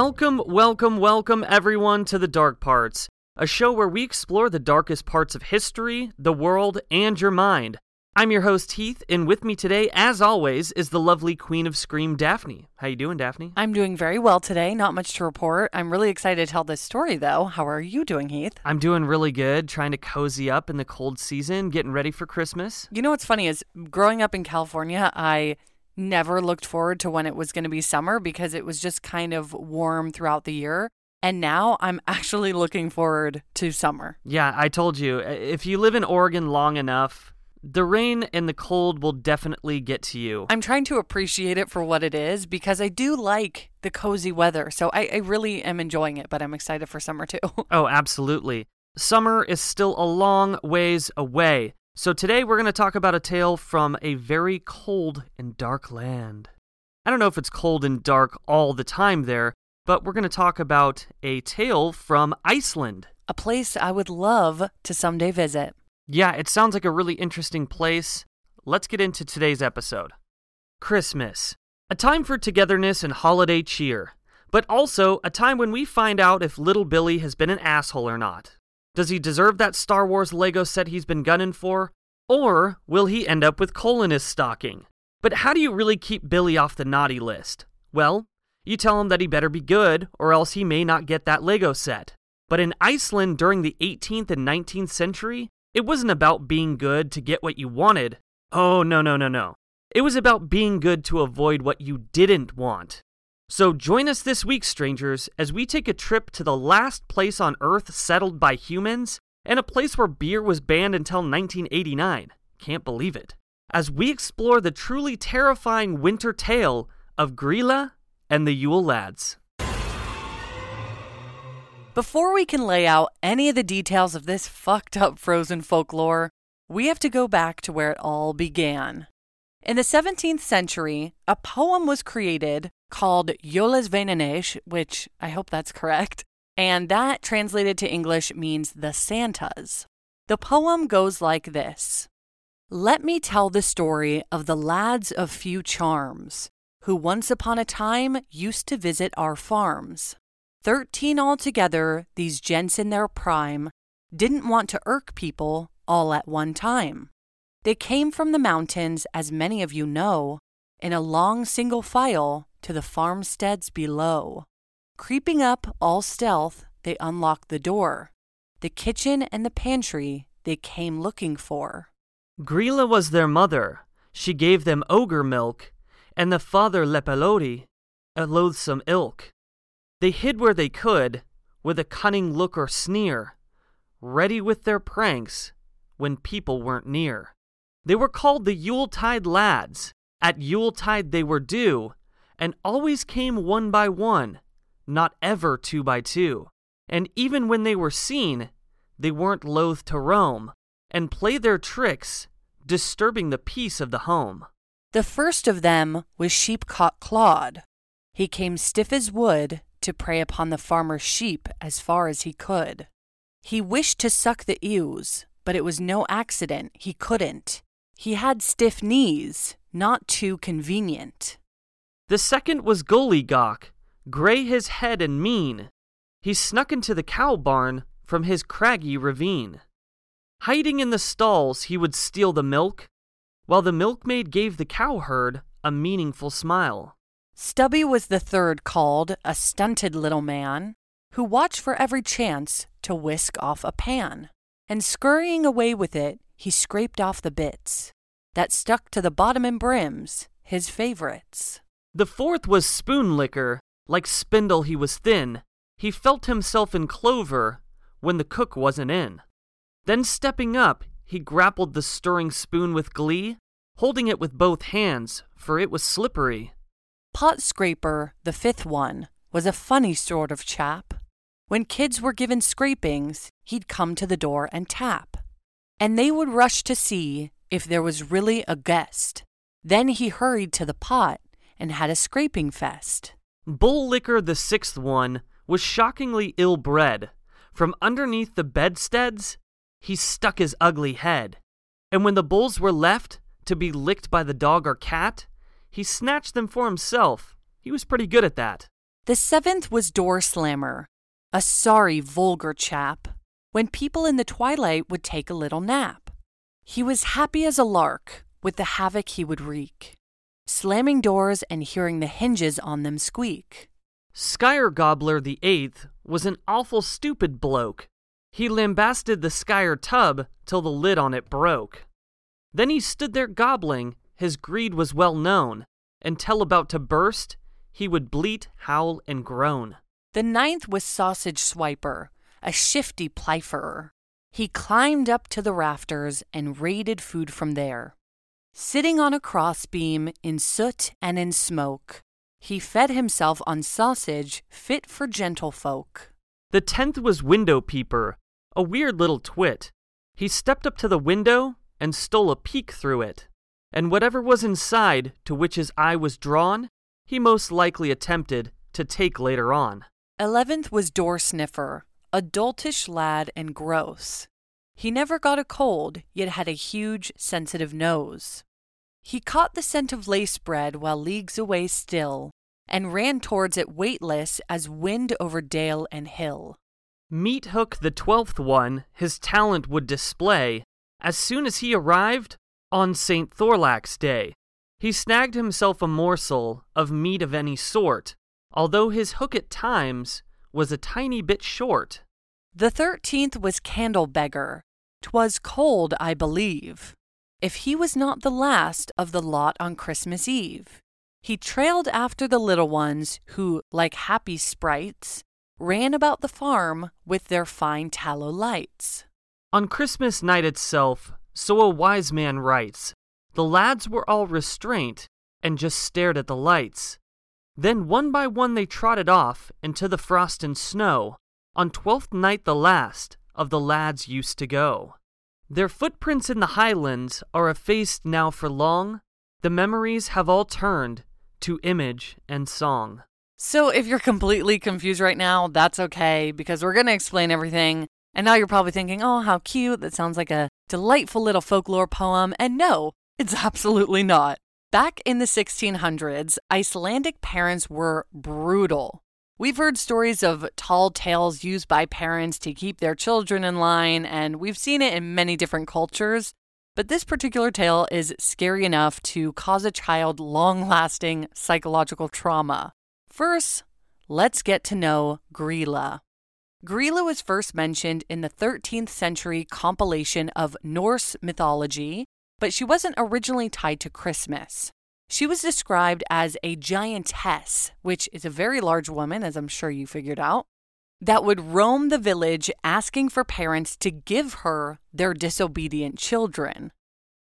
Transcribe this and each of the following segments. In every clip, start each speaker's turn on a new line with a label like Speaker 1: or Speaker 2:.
Speaker 1: Welcome, welcome, welcome everyone to The Dark Parts, a show where we explore the darkest parts of history, the world, and your mind. I'm your host Heath, and with me today, as always, is the lovely Queen of Scream, Daphne. How you doing, Daphne?
Speaker 2: I'm doing very well today. Not much to report. I'm really excited to tell this story, though. How are you doing, Heath?
Speaker 1: I'm doing really good, trying to cozy up in the cold season, getting ready for Christmas.
Speaker 2: You know what's funny is growing up in California, I never looked forward to when it was going to be summer because it was just kind of warm throughout the year. And now I'm actually looking forward to summer.
Speaker 1: Yeah, I told you, if you live in Oregon long enough, the rain and the cold will definitely get to you.
Speaker 2: I'm trying to appreciate it for what it is because I do like the cozy weather. So I, I really am enjoying it, but I'm excited for summer too.
Speaker 1: oh, absolutely. Summer is still a long ways away. So today we're going to talk about a tale from a very cold and dark land. I don't know if it's cold and dark all the time there, but we're going to talk about a tale from Iceland.
Speaker 2: A place I would love to someday visit.
Speaker 1: Yeah, it sounds like a really interesting place. Let's get into today's episode. Christmas. A time for togetherness and holiday cheer, but also a time when we find out if little Billy has been an asshole or not. Does he deserve that Star Wars Lego set he's been gunning for? Or will he end up with coal in his stocking? But how do you really keep Billy off the naughty list? Well, you tell him that he better be good, or else he may not get that Lego set. But in Iceland during the 18th and 19th century, it wasn't about being good to get what you wanted. Oh, no, no, no, no. It was about being good to avoid what you didn't want. So join us this week, strangers, as we take a trip to the last place on Earth settled by humans and a place where beer was banned until 1989. Can't believe it. As we explore the truly terrifying winter tale of Grýla and the Yule Lads.
Speaker 2: Before we can lay out any of the details of this fucked up frozen folklore, we have to go back to where it all began. In the 17th century, a poem was created called Jólasveinarnir, which I hope that's correct, and that translated to English means the Santas. The poem goes like this Let me tell the story of the lads of few charms, who once upon a time used to visit our farms. Thirteen altogether, these gents in their prime didn't want to irk people all at one time. They came from the mountains, as many of you know, in a long single file to the farmsteads below. Creeping up all stealth, they unlocked the door. The kitchen and the pantry they came looking for.
Speaker 1: Grýla was their mother. She gave them ogre milk, and the father Lepalodi, a loathsome ilk. They hid where they could, with a cunning look or sneer, ready with their pranks when people weren't near. They were called the Yuletide lads. At Yuletide they were due, and always came one by one, not ever two by two. And even when they were seen, they weren't loath to roam and play their tricks, disturbing the peace of the home.
Speaker 2: The first of them was Sheepcote Claude. He came stiff as wood to prey upon the farmer's sheep as far as he could. He wished to suck the ewes, but it was no accident, he couldn't. He had stiff knees, not too convenient.
Speaker 1: The second was Gully Gawk, grey his head and mean. He snuck into the cow barn from his craggy ravine. Hiding in the stalls, he would steal the milk, while the milkmaid gave the cowherd a meaningful smile.
Speaker 2: Stubby was the third called, a stunted little man, who watched for every chance to whisk off a pan. And scurrying away with it, he scraped off the bits that stuck to the bottom and brims, his favorites.
Speaker 1: The fourth was Spoon Licker. Like Spindle, he was thin. He felt himself in clover when the cook wasn't in. Then, stepping up, he grappled the stirring spoon with glee, holding it with both hands, for it was slippery.
Speaker 2: Pot Scraper, the fifth one, was a funny sort of chap. When kids were given scrapings, he'd come to the door and tap. And they would rush to see if there was really a guest. Then he hurried to the pot and had a scraping fest.
Speaker 1: Bowl Licker, the sixth one, was shockingly ill bred. From underneath the bedsteads, he stuck his ugly head. And when the bulls were left to be licked by the dog or cat, he snatched them for himself. He was pretty good at that.
Speaker 2: The seventh was Door Slammer, a sorry, vulgar chap, when people in the twilight would take a little nap. He was happy as a lark with the havoc he would wreak, slamming doors and hearing the hinges on them squeak.
Speaker 1: Skyr Gobbler the Eighth was an awful stupid bloke. He lambasted the Skyr tub till the lid on it broke. Then he stood there gobbling, his greed was well known, until about to burst, he would bleat, howl, and groan.
Speaker 2: The ninth was Sausage Swiper, a shifty pliferer. He climbed up to the rafters and raided food from there. Sitting on a crossbeam in soot and in smoke, he fed himself on sausage fit for gentlefolk.
Speaker 1: The tenth was Window Peeper, a weird little twit. He stepped up to the window and stole a peek through it, and whatever was inside to which his eye was drawn, he most likely attempted to take later on.
Speaker 2: Eleventh was Door Sniffer, a doltish lad and gross. He never got a cold, yet had a huge, sensitive nose. He caught the scent of lace bread while leagues away still, and ran towards it weightless as wind over dale and hill.
Speaker 1: Meat Hook the twelfth one his talent would display as soon as he arrived on St. Thorlak's Day. He snagged himself a morsel of meat of any sort, although his hook at times was a tiny bit short.
Speaker 2: The thirteenth was Candle Beggar. 'Twas cold, I believe, if he was not the last of the lot on Christmas Eve. He trailed after the little ones who, like happy sprites, ran about the farm with their fine tallow lights.
Speaker 1: On Christmas night itself, so a wise man writes, the lads were all restraint and just stared at the lights. Then one by one they trotted off into the frost and snow. On Twelfth Night, the last of the lads used to go. Their footprints in the highlands are effaced now for long. The memories have all turned to image and song.
Speaker 2: So, if you're completely confused right now, that's okay because we're going to explain everything. And now you're probably thinking, oh, how cute. That sounds like a delightful little folklore poem. And no, it's absolutely not. Back in the 1600s, Icelandic parents were brutal. We've heard stories of tall tales used by parents to keep their children in line, and we've seen it in many different cultures. But this particular tale is scary enough to cause a child long lasting psychological trauma. First, let's get to know Grýla. Grýla was first mentioned in the 13th century compilation of Norse mythology, but she wasn't originally tied to Christmas. She was described as a giantess, which is a very large woman, as I'm sure you figured out, that would roam the village asking for parents to give her their disobedient children.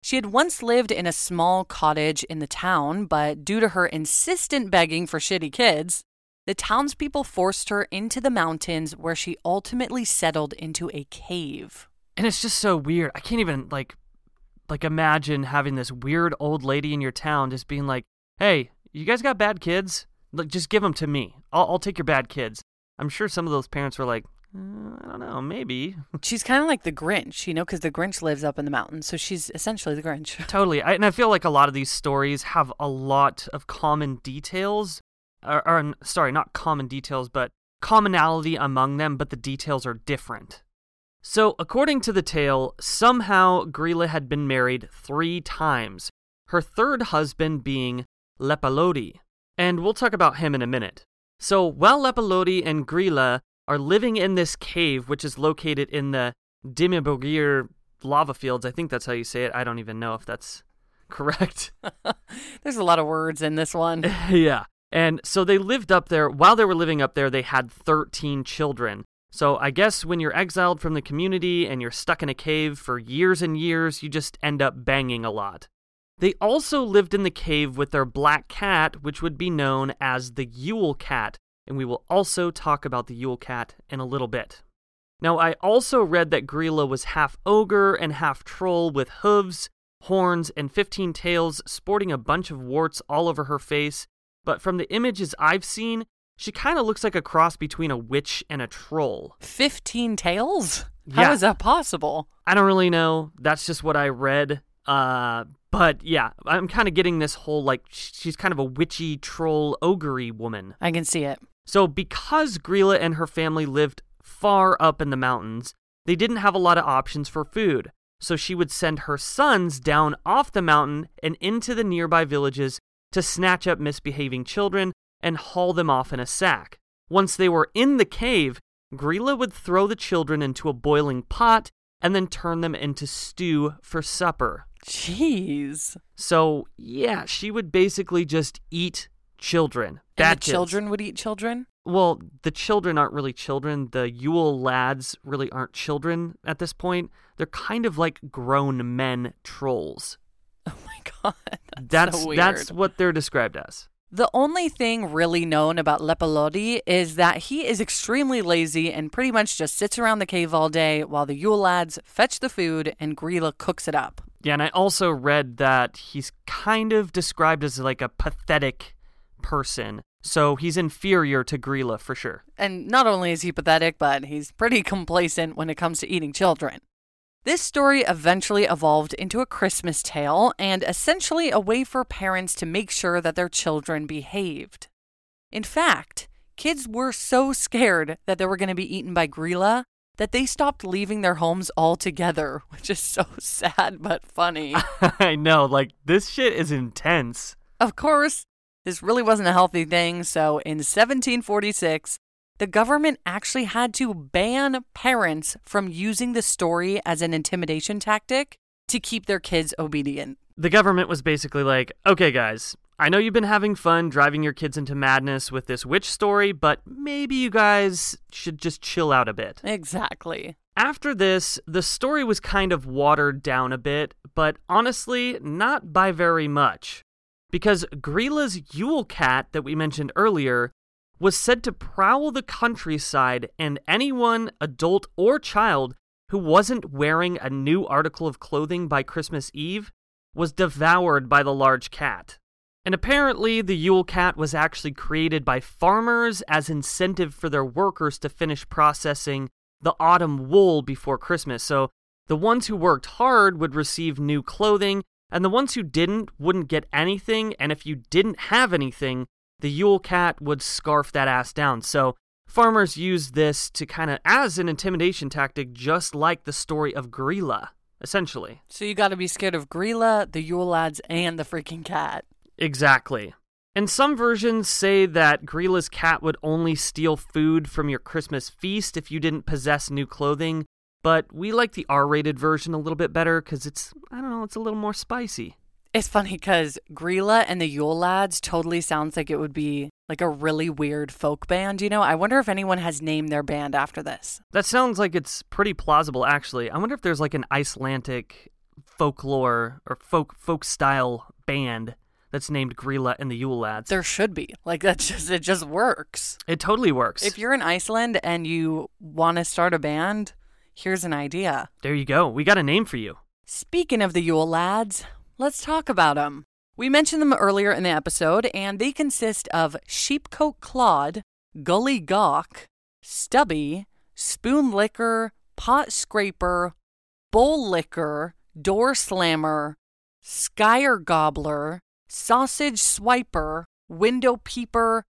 Speaker 2: She had once lived in a small cottage in the town, but due to her insistent begging for shitty kids, the townspeople forced her into the mountains where she ultimately settled into a cave.
Speaker 1: And it's just so weird. I can't even like like imagine having this weird old lady in your town just being like, "Hey, you guys got bad kids? Like, just give them to me. I'll, I'll take your bad kids." I'm sure some of those parents were like, uh, "I don't know, maybe."
Speaker 2: She's kind of like the Grinch, you know, because the Grinch lives up in the mountains, so she's essentially the Grinch.
Speaker 1: totally, I, and I feel like a lot of these stories have a lot of common details, or, or sorry, not common details, but commonality among them, but the details are different. So, according to the tale, somehow Grýla had been married three times, her third husband being Lepalodi. And we'll talk about him in a minute. So, while Lepalodi and Grýla are living in this cave, which is located in the Dimabogir lava fields, I think that's how you say it. I don't even know if that's correct.
Speaker 2: There's a lot of words in this one.
Speaker 1: yeah. And so they lived up there. While they were living up there, they had 13 children. So I guess when you're exiled from the community and you're stuck in a cave for years and years, you just end up banging a lot. They also lived in the cave with their black cat, which would be known as the Yule Cat, and we will also talk about the Yule Cat in a little bit. Now, I also read that Grýla was half ogre and half troll with hooves, horns, and 15 tails, sporting a bunch of warts all over her face, but from the images I've seen, she kind of looks like a cross between a witch and a troll.
Speaker 2: 15 tails? How
Speaker 1: Yeah.
Speaker 2: is that possible?
Speaker 1: I don't really know. That's just what I read. Uh, but yeah, I'm kind of getting this whole like she's kind of a witchy troll ogre woman.
Speaker 2: I can see it.
Speaker 1: So, because Grýla and her family lived far up in the mountains, they didn't have a lot of options for food. So, she would send her sons down off the mountain and into the nearby villages to snatch up misbehaving children and haul them off in a sack. Once they were in the cave, Grýla would throw the children into a boiling pot and then turn them into stew for supper.
Speaker 2: Jeez.
Speaker 1: So, yeah, she would basically just eat children.
Speaker 2: And the children would eat children?
Speaker 1: Well, the children aren't really children. The Yule lads really aren't children at this point. They're kind of like grown men trolls.
Speaker 2: Oh my god. That's,
Speaker 1: That's
Speaker 2: so
Speaker 1: that's what they're described as.
Speaker 2: The only thing really known about Lepalodi is that he is extremely lazy and pretty much just sits around the cave all day while the Yule lads fetch the food and Grýla cooks it up.
Speaker 1: Yeah, and I also read that he's kind of described as like a pathetic person. So he's inferior to Grýla for sure.
Speaker 2: And not only is he pathetic, but he's pretty complacent when it comes to eating children. This story eventually evolved into a Christmas tale and essentially a way for parents to make sure that their children behaved. In fact, kids were so scared that they were going to be eaten by Grýla that they stopped leaving their homes altogether, which is so sad but funny.
Speaker 1: I know, like this shit is intense.
Speaker 2: Of course, this really wasn't a healthy thing, so in 1746, the government actually had to ban parents from using the story as an intimidation tactic to keep their kids obedient.
Speaker 1: The government was basically like, okay, guys, I know you've been having fun driving your kids into madness with this witch story, but maybe you guys should just chill out a bit.
Speaker 2: Exactly.
Speaker 1: After this, the story was kind of watered down a bit, but honestly, not by very much. Because Grýla's Yule cat that we mentioned earlier was said to prowl the countryside, and anyone, adult or child, who wasn't wearing a new article of clothing by Christmas Eve was devoured by the large cat. And apparently, the Yule cat was actually created by farmers as incentive for their workers to finish processing the autumn wool before Christmas. So the ones who worked hard would receive new clothing, and the ones who didn't wouldn't get anything. And if you didn't have anything, the Yule cat would scarf that ass down. So farmers used this to kind of as an intimidation tactic, just like the story of Grýla, essentially.
Speaker 2: So you got to be scared of Grýla, the Yule lads, and the freaking cat.
Speaker 1: Exactly. And some versions say that Grýla's cat would only steal food from your Christmas feast if you didn't possess new clothing, but we like the R rated version a little bit better because it's, I don't know, it's a little more spicy.
Speaker 2: It's funny because Grýla and the Yule lads totally sounds like it would be like a really weird folk band, you know? I wonder if anyone has named their band after this.
Speaker 1: That sounds like it's pretty plausible, actually. I wonder if there's like an Icelandic folklore or folk folk style band that's named Grýla and the Yule Lads.
Speaker 2: There should be. Like that's just it just works.
Speaker 1: it totally works.
Speaker 2: If you're in Iceland and you want to start a band, here's an idea.
Speaker 1: there you go. We got a name for you.
Speaker 2: Speaking of the Yule lads, let's talk about them. We mentioned them earlier in the episode, and they consist of Sheepcoat Claude, Gully Gawk, Stubby, Spoon Licker, Pot Scraper, Bowl Licker, Door Slammer, Skyr Gobbler, Sausage Swiper, Window Peeper,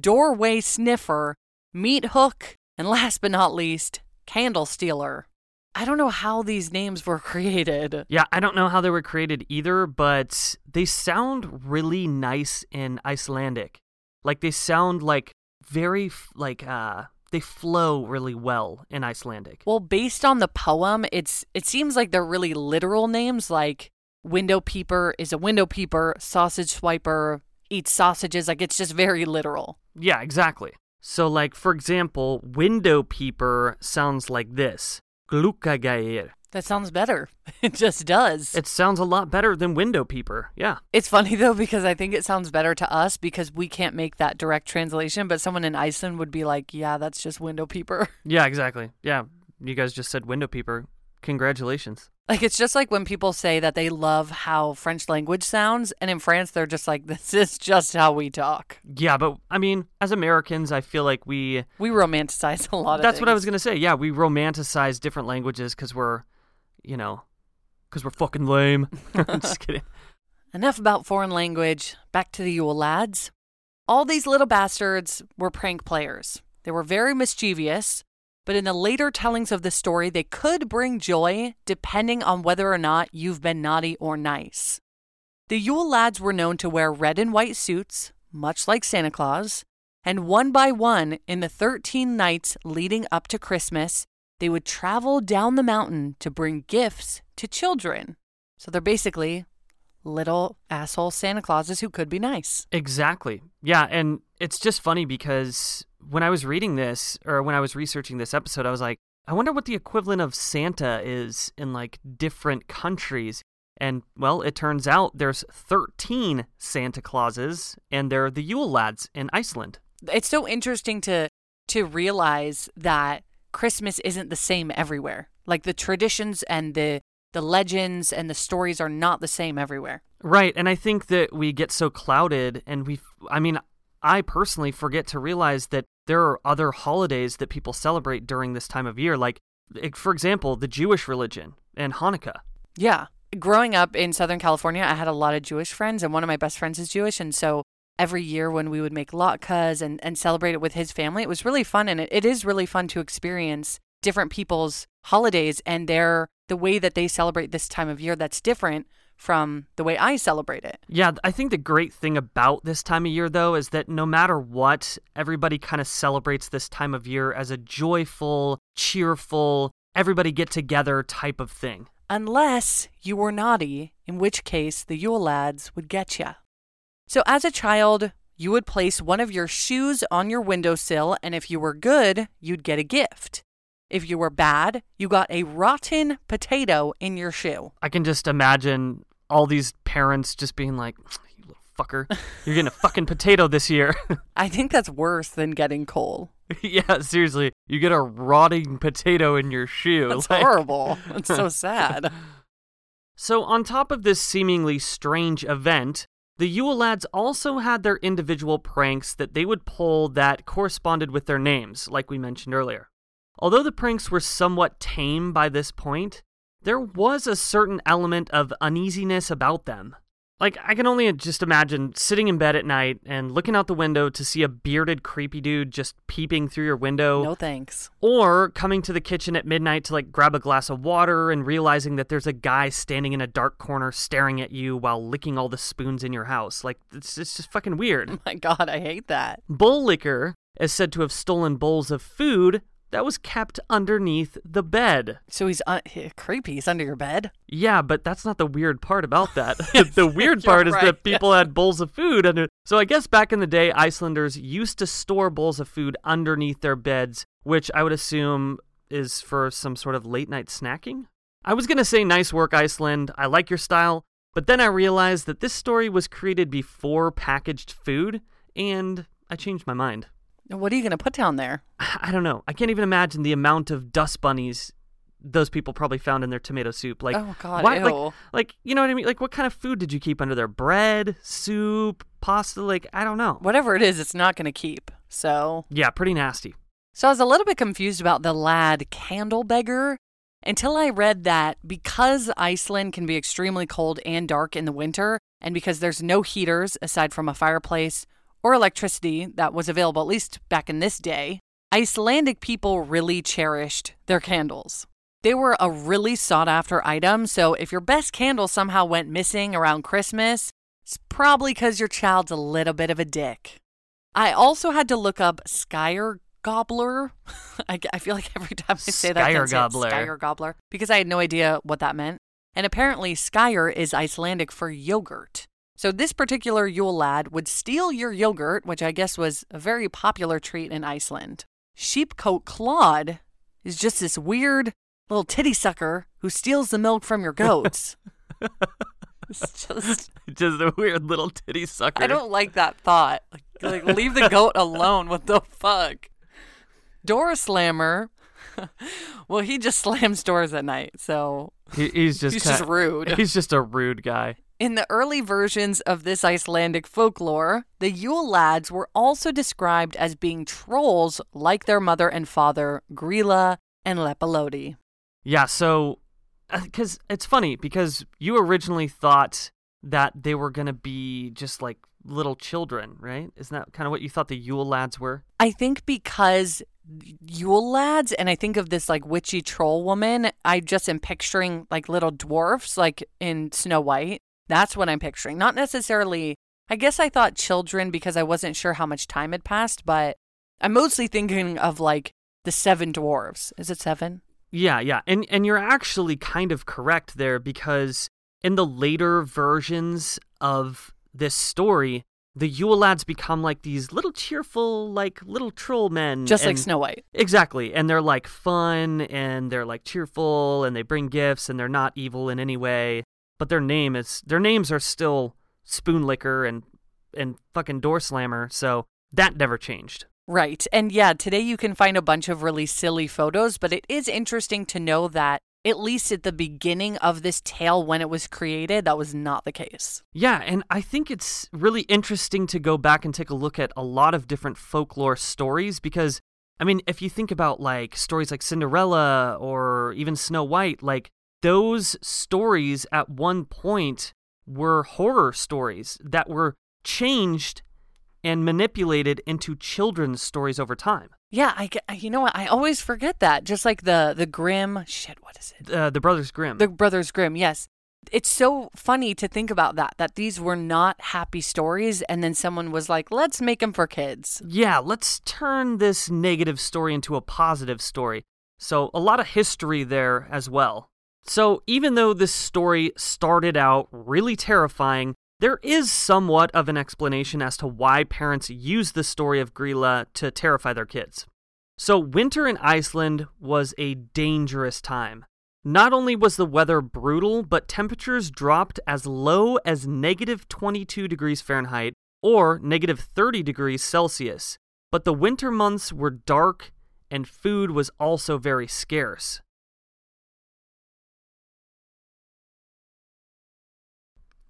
Speaker 2: Doorway Sniffer, Meat Hook, and last but not least, Candle Stealer. I don't know how these names were created.
Speaker 1: Yeah, I don't know how they were created either, but they sound really nice in Icelandic. Like they sound like very like uh they flow really well in Icelandic.
Speaker 2: Well, based on the poem, it's it seems like they're really literal names like window peeper is a window peeper, sausage swiper eats sausages, like it's just very literal.
Speaker 1: Yeah, exactly. So like for example, window peeper sounds like this. Gluggagægir.
Speaker 2: That sounds better. It just does.
Speaker 1: It sounds a lot better than window peeper. Yeah.
Speaker 2: It's funny though because I think it sounds better to us because we can't make that direct translation, but someone in Iceland would be like, "Yeah, that's just window peeper."
Speaker 1: Yeah, exactly. Yeah. You guys just said window peeper. Congratulations.
Speaker 2: Like it's just like when people say that they love how French language sounds and in France they're just like this is just how we talk.
Speaker 1: Yeah, but I mean, as Americans, I feel like we
Speaker 2: We romanticize a lot of
Speaker 1: That's what I was gonna say. Yeah, we romanticize different languages because we're, you know, because we're fucking lame. I'm just kidding.
Speaker 2: Enough about foreign language. Back to the Yule lads. All these little bastards were prank players. They were very mischievous, but in the later tellings of the story, they could bring joy depending on whether or not you've been naughty or nice. The Yule lads were known to wear red and white suits, much like Santa Claus, and one by one, in the 13 nights leading up to Christmas, they would travel down the mountain to bring gifts to children. So they're basically little asshole Santa Clauses who could be nice.
Speaker 1: Exactly. Yeah, and it's just funny because when I was reading this or when I was researching this episode, I was like, I wonder what the equivalent of Santa is in like different countries. And well, it turns out there's 13 Santa Clauses and they're the Yule lads in Iceland.
Speaker 2: It's so interesting to to realize that Christmas isn't the same everywhere. Like the traditions and the the legends and the stories are not the same everywhere.
Speaker 1: Right, and I think that we get so clouded and we I mean, I personally forget to realize that there are other holidays that people celebrate during this time of year like for example, the Jewish religion and Hanukkah.
Speaker 2: Yeah. Growing up in Southern California, I had a lot of Jewish friends and one of my best friends is Jewish and so every year when we would make latkes and, and celebrate it with his family. It was really fun, and it, it is really fun to experience different people's holidays and their the way that they celebrate this time of year that's different from the way I celebrate it.
Speaker 1: Yeah, I think the great thing about this time of year, though, is that no matter what, everybody kind of celebrates this time of year as a joyful, cheerful, everybody get together type of thing.
Speaker 2: Unless you were naughty, in which case the Yule lads would get you. So, as a child, you would place one of your shoes on your windowsill, and if you were good, you'd get a gift. If you were bad, you got a rotten potato in your shoe.
Speaker 1: I can just imagine all these parents just being like, you little fucker, you're getting a fucking potato this year.
Speaker 2: I think that's worse than getting coal.
Speaker 1: yeah, seriously. You get a rotting potato in your shoe.
Speaker 2: That's like... horrible. It's so sad.
Speaker 1: So, on top of this seemingly strange event, the Yule lads also had their individual pranks that they would pull that corresponded with their names, like we mentioned earlier. Although the pranks were somewhat tame by this point, there was a certain element of uneasiness about them. Like, I can only just imagine sitting in bed at night and looking out the window to see a bearded, creepy dude just peeping through your window.
Speaker 2: No thanks.
Speaker 1: Or coming to the kitchen at midnight to, like, grab a glass of water and realizing that there's a guy standing in a dark corner staring at you while licking all the spoons in your house. Like, it's, it's just fucking weird.
Speaker 2: Oh my god, I hate that.
Speaker 1: Bowl Licker is said to have stolen bowls of food that was kept underneath the bed.
Speaker 2: So he's uh, creepy. He's under your bed.
Speaker 1: Yeah, but that's not the weird part about that. the weird part is that people had bowls of food under. So I guess back in the day, Icelanders used to store bowls of food underneath their beds, which I would assume is for some sort of late night snacking. I was gonna say nice work, Iceland. I like your style, but then I realized that this story was created before packaged food, and I changed my mind.
Speaker 2: What are you going to put down there?
Speaker 1: I don't know. I can't even imagine the amount of dust bunnies those people probably found in their tomato soup. Like,
Speaker 2: oh god,
Speaker 1: why, like, like, you know what I mean? Like, what kind of food did you keep under there? Bread, soup, pasta? Like, I don't know.
Speaker 2: Whatever it is, it's not going to keep. So
Speaker 1: yeah, pretty nasty.
Speaker 2: So I was a little bit confused about the lad candle beggar until I read that because Iceland can be extremely cold and dark in the winter, and because there's no heaters aside from a fireplace or electricity that was available, at least back in this day, Icelandic people really cherished their candles. They were a really sought after item, so if your best candle somehow went missing around Christmas, it's probably because your child's a little bit of a dick. I also had to look up Skyr Gobbler. I, I, feel like every time I say that,
Speaker 1: Skyr Gobbler.
Speaker 2: Skyr Gobbler, because I had no idea what that meant. And apparently, Skyr is Icelandic for yogurt. So, this particular Yule lad would steal your yogurt, which I guess was a very popular treat in Iceland. Sheepcoat Claude is just this weird little titty sucker who steals the milk from your goats.
Speaker 1: it's just just a weird little titty sucker.
Speaker 2: I don't like that thought. Like, like leave the goat alone. What the fuck? Door slammer. well, he just slams doors at night, so
Speaker 1: he, he's just
Speaker 2: he's just rude.
Speaker 1: He's just a rude guy.
Speaker 2: In the early versions of this Icelandic folklore, the Yule lads were also described as being trolls like their mother and father, Grýla and Lepalodi.
Speaker 1: Yeah, so because uh, it's funny because you originally thought that they were going to be just like little children, right? Isn't that kind of what you thought the Yule lads were?
Speaker 2: I think because Yule lads, and I think of this like witchy troll woman, I just am picturing like little dwarfs, like in Snow White. That's what I'm picturing. Not necessarily, I guess I thought children because I wasn't sure how much time had passed, but I'm mostly thinking of like the seven dwarves. Is it seven?
Speaker 1: Yeah, yeah. And and you're actually kind of correct there because in the later versions of this story, the Yule lads become like these little cheerful, like little troll men.
Speaker 2: Just like Snow White.
Speaker 1: Exactly. And they're like fun and they're like cheerful and they bring gifts and they're not evil in any way. But their name is their names are still Spoonlicker and and fucking Door Slammer, so that never changed.
Speaker 2: Right. And yeah, today you can find a bunch of really silly photos, but it is interesting to know that at least at the beginning of this tale when it was created, that was not the case.
Speaker 1: Yeah, and I think it's really interesting to go back and take a look at a lot of different folklore stories because, I mean, if you think about like stories like Cinderella or even Snow White, like those stories at one point were horror stories that were changed and manipulated into children's stories over time.
Speaker 2: Yeah, I you know what? I always forget that. Just like the the Grimm shit, what is it?
Speaker 1: Uh, the Brothers Grimm.
Speaker 2: The Brothers Grimm, yes. It's so funny to think about that that these were not happy stories and then someone was like, "Let's make them for kids."
Speaker 1: yeah, let's turn this negative story into a positive story. So, a lot of history there as well. So, even though this story started out really terrifying, there is somewhat of an explanation as to why parents use the story of Grýla to terrify their kids. So, winter in Iceland was a dangerous time. Not only was the weather brutal, but temperatures dropped as low as negative 22 degrees Fahrenheit or negative 30 degrees Celsius. But the winter months were dark and food was also very scarce.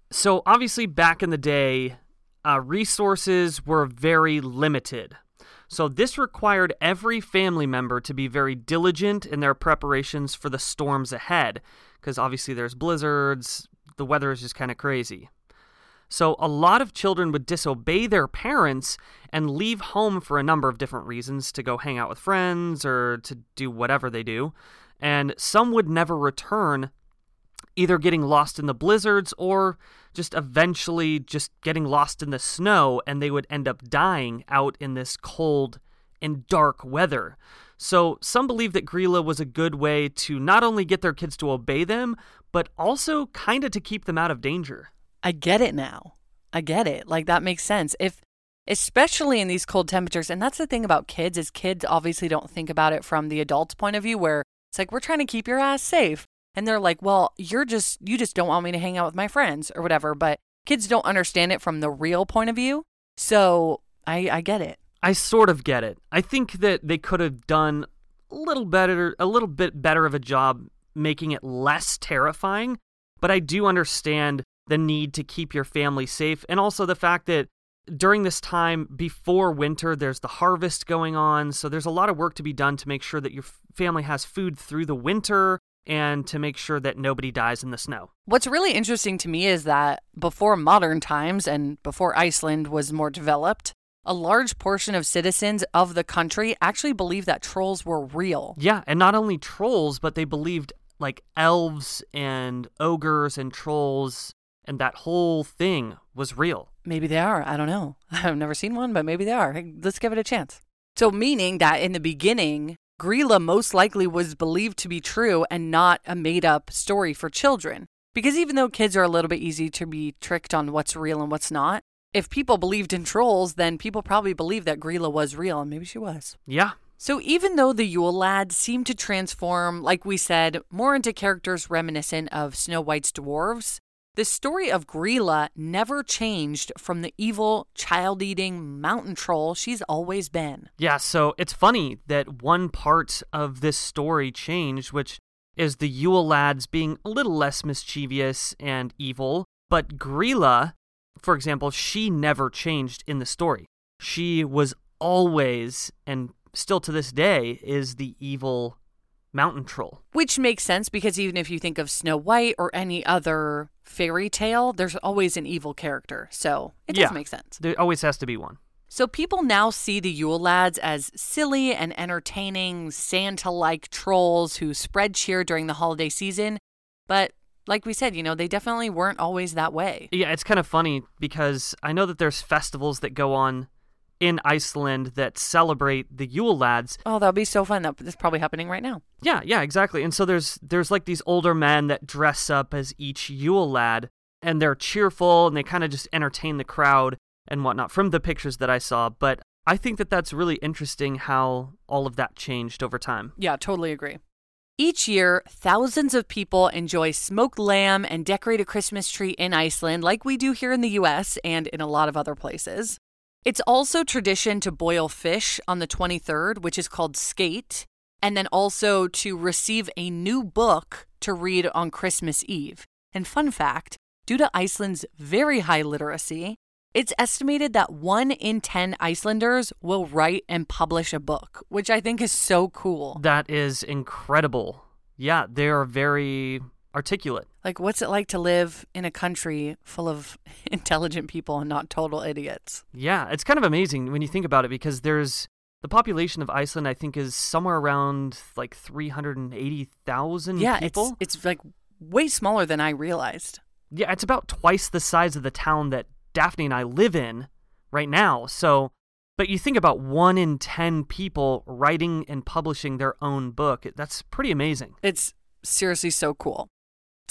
Speaker 1: So, obviously, back in the day, uh, resources were very limited. So, this required every family member to be very diligent in their preparations for the storms ahead, because obviously there's blizzards, the weather is just kind of crazy. So, a lot of children would disobey their parents and leave home for a number of different reasons to go hang out with friends or to do whatever they do. And some would never return, either getting lost in the blizzards or just eventually just getting lost in the snow, and they would end up dying out in this cold and dark weather. So, some believe that Grýla was a good way to not only get their kids to obey them, but also kind of to keep them out of danger.
Speaker 2: I get it now. I get it. Like that makes sense. If especially in these cold temperatures, and that's the thing about kids is kids obviously don't think about it from the adult's point of view where it's like we're trying to keep your ass safe. And they're like, "Well, you're just you just don't want me to hang out with my friends or whatever." But kids don't understand it from the real point of view. So, I I get it.
Speaker 1: I sort of get it. I think that they could have done a little better, a little bit better of a job making it less terrifying, but I do understand the need to keep your family safe and also the fact that during this time before winter there's the harvest going on, so there's a lot of work to be done to make sure that your family has food through the winter and to make sure that nobody dies in the snow.
Speaker 2: What's really interesting to me is that before modern times and before Iceland was more developed, a large portion of citizens of the country actually believed that trolls were real.
Speaker 1: Yeah, and not only trolls, but they believed like elves and ogres and trolls and that whole thing was real.
Speaker 2: Maybe they are. I don't know. I've never seen one, but maybe they are. Let's give it a chance. So, meaning that in the beginning, Grýla most likely was believed to be true and not a made up story for children. Because even though kids are a little bit easy to be tricked on what's real and what's not, if people believed in trolls, then people probably believed that Grýla was real, and maybe she was.
Speaker 1: Yeah.
Speaker 2: So even though the Yule lads seem to transform, like we said, more into characters reminiscent of Snow White's dwarves, the story of Grýla never changed from the evil, child eating mountain troll she's always been.
Speaker 1: Yeah, so it's funny that one part of this story changed, which is the Yule lads being a little less mischievous and evil, but Grýla, for example, she never changed in the story. She was always, and still to this day, is the evil mountain troll.
Speaker 2: Which makes sense because even if you think of Snow White or any other fairy tale, there's always an evil character. So it does
Speaker 1: Yeah.
Speaker 2: make sense.
Speaker 1: There always has to be one.
Speaker 2: So people now see the Yule Lads as silly and entertaining Santa like trolls who spread cheer during the holiday season. But like we said, you know, they definitely weren't always that way.
Speaker 1: Yeah, it's kind of funny because I know that there's festivals that go on in Iceland that celebrate the Yule lads.
Speaker 2: Oh, that would be so fun. That- That's probably happening right now.
Speaker 1: Yeah, yeah, exactly. And so there's there's like these older men that dress up as each Yule lad and they're cheerful and they kind of just entertain the crowd and whatnot from the pictures that I saw. But I think that that's really interesting how all of that changed over time.
Speaker 2: Yeah, totally agree. Each year, thousands of people enjoy smoked lamb and decorate a Christmas tree in Iceland, like we do here in the US and in a lot of other places. It's also tradition to boil fish on the 23rd, which is called skate, and then also to receive a new book to read on Christmas Eve. And fun fact due to Iceland's very high literacy, it's estimated that one in 10 Icelanders will write and publish a book, which I think is so cool.
Speaker 1: That is incredible. Yeah, they are very articulate.
Speaker 2: Like, what's it like to live in a country full of intelligent people and not total idiots?
Speaker 1: Yeah, it's kind of amazing when you think about it because there's the population of Iceland I think is somewhere around like 380,000
Speaker 2: yeah,
Speaker 1: people.
Speaker 2: it's it's like way smaller than I realized.
Speaker 1: Yeah, it's about twice the size of the town that Daphne and I live in right now. So, but you think about 1 in 10 people writing and publishing their own book. That's pretty amazing.
Speaker 2: It's seriously so cool.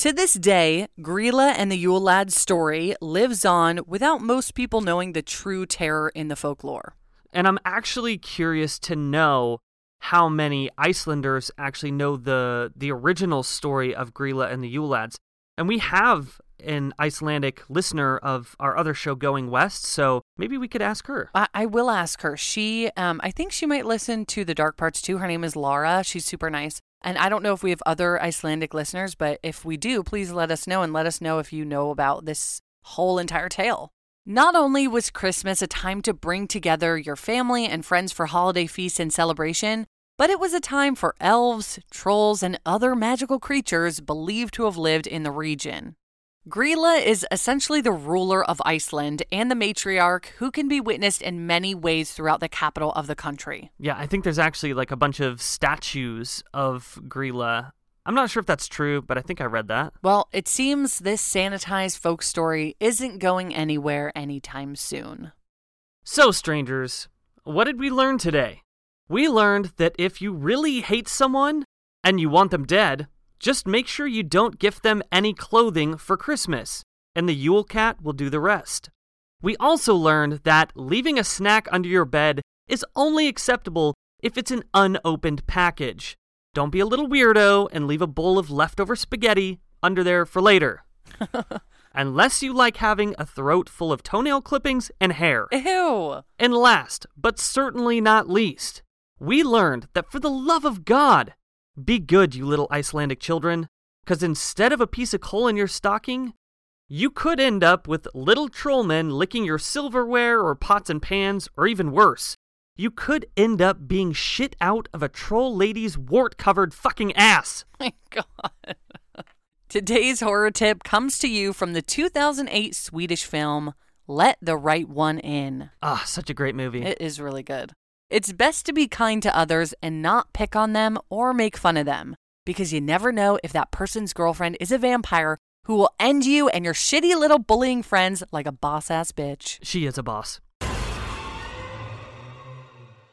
Speaker 2: To this day, Grýla and the Yule Lad story lives on without most people knowing the true terror in the folklore.
Speaker 1: And I'm actually curious to know how many Icelanders actually know the the original story of Grýla and the Yule Lads. And we have an Icelandic listener of our other show, Going West, so maybe we could ask her.
Speaker 2: I, I will ask her. She, um, I think she might listen to the dark parts too. Her name is Laura. She's super nice. And I don't know if we have other Icelandic listeners, but if we do, please let us know and let us know if you know about this whole entire tale. Not only was Christmas a time to bring together your family and friends for holiday feasts and celebration, but it was a time for elves, trolls, and other magical creatures believed to have lived in the region. Grýla is essentially the ruler of Iceland and the matriarch who can be witnessed in many ways throughout the capital of the country.
Speaker 1: Yeah, I think there's actually like a bunch of statues of Grýla. I'm not sure if that's true, but I think I read that.
Speaker 2: Well, it seems this sanitized folk story isn't going anywhere anytime soon.
Speaker 1: So, strangers, what did we learn today? We learned that if you really hate someone and you want them dead, just make sure you don't gift them any clothing for Christmas, and the Yule Cat will do the rest. We also learned that leaving a snack under your bed is only acceptable if it's an unopened package. Don't be a little weirdo and leave a bowl of leftover spaghetti under there for later. Unless you like having a throat full of toenail clippings and hair.
Speaker 2: Ew!
Speaker 1: And last, but certainly not least, we learned that for the love of God, be good, you little Icelandic children, because instead of a piece of coal in your stocking, you could end up with little trollmen licking your silverware or pots and pans, or even worse. You could end up being shit out of a troll lady's wart covered fucking ass.
Speaker 2: My God. Today's horror tip comes to you from the 2008 Swedish film Let the Right One In.
Speaker 1: Ah, such a great movie.
Speaker 2: It is really good. It's best to be kind to others and not pick on them or make fun of them because you never know if that person's girlfriend is a vampire who will end you and your shitty little bullying friends like a boss ass bitch.
Speaker 1: She is a boss.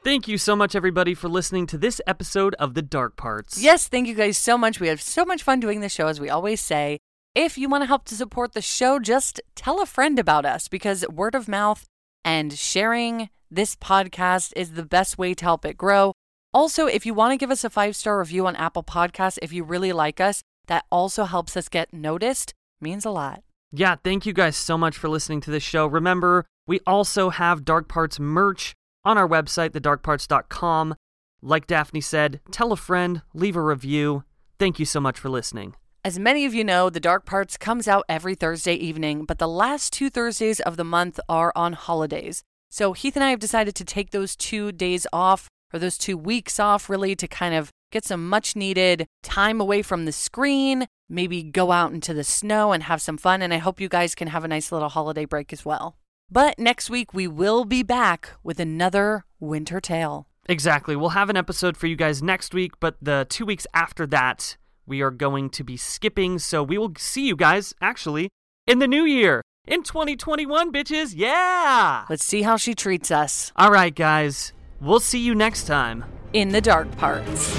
Speaker 1: Thank you so much, everybody, for listening to this episode of The Dark Parts.
Speaker 2: Yes, thank you guys so much. We have so much fun doing this show, as we always say. If you want to help to support the show, just tell a friend about us because word of mouth and sharing this podcast is the best way to help it grow. Also, if you want to give us a five star review on Apple Podcasts, if you really like us, that also helps us get noticed. Means a lot.
Speaker 1: Yeah, thank you guys so much for listening to this show. Remember, we also have Dark Parts merch on our website, thedarkparts.com. Like Daphne said, tell a friend, leave a review. Thank you so much for listening.
Speaker 2: As many of you know, The Dark Parts comes out every Thursday evening, but the last two Thursdays of the month are on holidays. So Heath and I have decided to take those two days off, or those two weeks off, really, to kind of get some much needed time away from the screen, maybe go out into the snow and have some fun. And I hope you guys can have a nice little holiday break as well. But next week, we will be back with another winter tale.
Speaker 1: Exactly. We'll have an episode for you guys next week, but the two weeks after that, we are going to be skipping. So we will see you guys actually in the new year in 2021, bitches. Yeah.
Speaker 2: Let's see how she treats us
Speaker 1: All right, guys. We'll see you next time.
Speaker 2: in the dark parts.